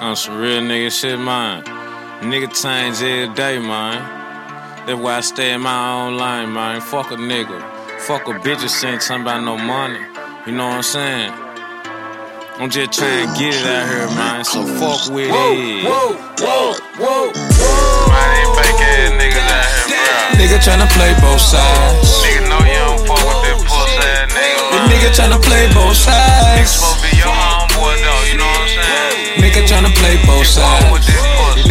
On some real nigga shit, man. Nigga change every day, man. That's why I stay in my own lane, man. Fuck a nigga. Fuck a bitch that ain't talking about no money. You know what I'm saying? I'm just trying to get it out here, man. So fuck with it. Whoa, whoa, whoa, Man, ain't fake ass niggas out here, bro. Nigga tryna play both sides. Nigga know you don't fuck with that pussy ass nigga, The man. nigga tryna play both sides.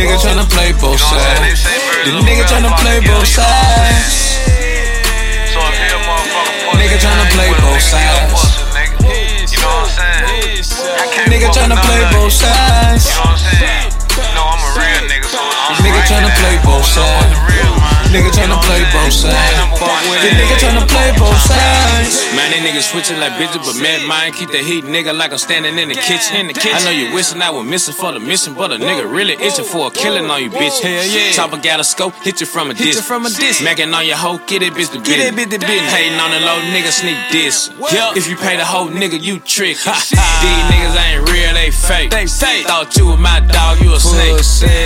Nigga tryna play both You know what I'm saying? They sides. The nigga tryna play both together, you know what I'm sides. saying? So if he a motherfucker pussy, Nigga tryna play both nigga, he a sides. nigga. You know what I'm saying? Nigga tryna play both sides. You know what I'm saying? You I'm a real nigga, so I'm Nigga tryna play both You know what sides. the real, man. Nigga tryna play both sides. The nigga tryna play both sides. Man, these niggas switching like bitches, but mad mind keep the heat, nigga, like I'm standing in the kitchen. In the kitchen. I know you wishing I was missing for the mission, but a nigga really itching for a killing on you, bitch. Hell yeah. Chopper got a scope, hit you from a distance. from a distance. Macking on your hoe, get it bitch to Get that business. bitch. Hating on the low, nigga sneak this. If you pay the whole nigga, you trick. These niggas ain't real, they fake. They fake. Thought you was my dog, you a snake.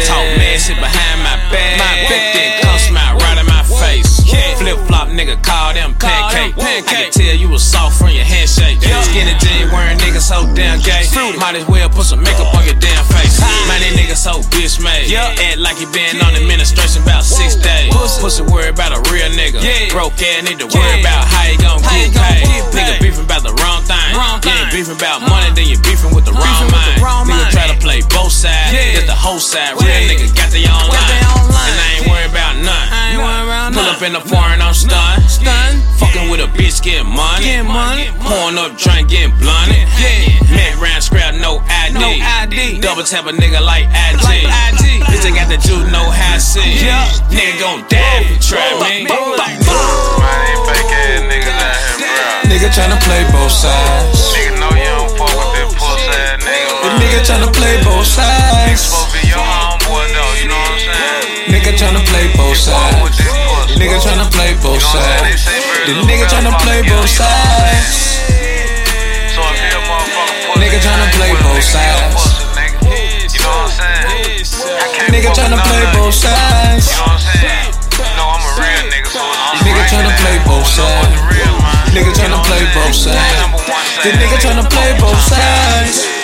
Talk mad shit behind my back. My back. Pancake. I pancake. can tell you was soft from your handshake. Yeah. Skinny jean wearing niggas so damn gay. Fruity. Might as well put some makeup on your damn face. Man, these niggas so bitch made. Yeah. Act like he been on administration about six days. Pussy. Pussy worry about a real nigga. Yeah. Broke ass need to worry about how he gon' get paid. Nigga beefing about the wrong thing. Wrong You ain't thing. beefing about uh-huh. money, then you beefing with the wrong with mind. the wrong nigga mind. try to play both sides. Yeah. Get the whole side. Real nigga got their own line. And I ain't worried about none. I ain't worried about Pull up in the foreign, I'm. Stunned. Fucking with a bitch, getting money. Getting money. Pouring up, drink, getting blunted. Yeah. Met round scrap, no ID. No ID. Double tap a nigga like IG. Like IG. Bitch, I got the juice, know how to see. Yeah. Nigga gon' die if you try me. Fuck, fuck, Man, ain't fake ass niggas out here, Nigga tryna play both sides. Nigga know you don't fuck with that pussy ass nigga. The nigga tryna play both sides. Supposed to be your homeboy though, you know what I'm saying? Nigga tryna play both sides. Nigga tryna play The of nigga tryna play both you know what I'm saying? sides. So if he a motherfucker pussy, Nigga tryna I ain't play both nigga, he a sides. nigga. You know what I'm saying? I Nigga tryna play both sides. You know what I'm saying? You know I'm a real nigga, so I'm Nigga right tryna play both You know what sides. the. Nigga tryna play both sides. The saying, nigga tryna play both sides.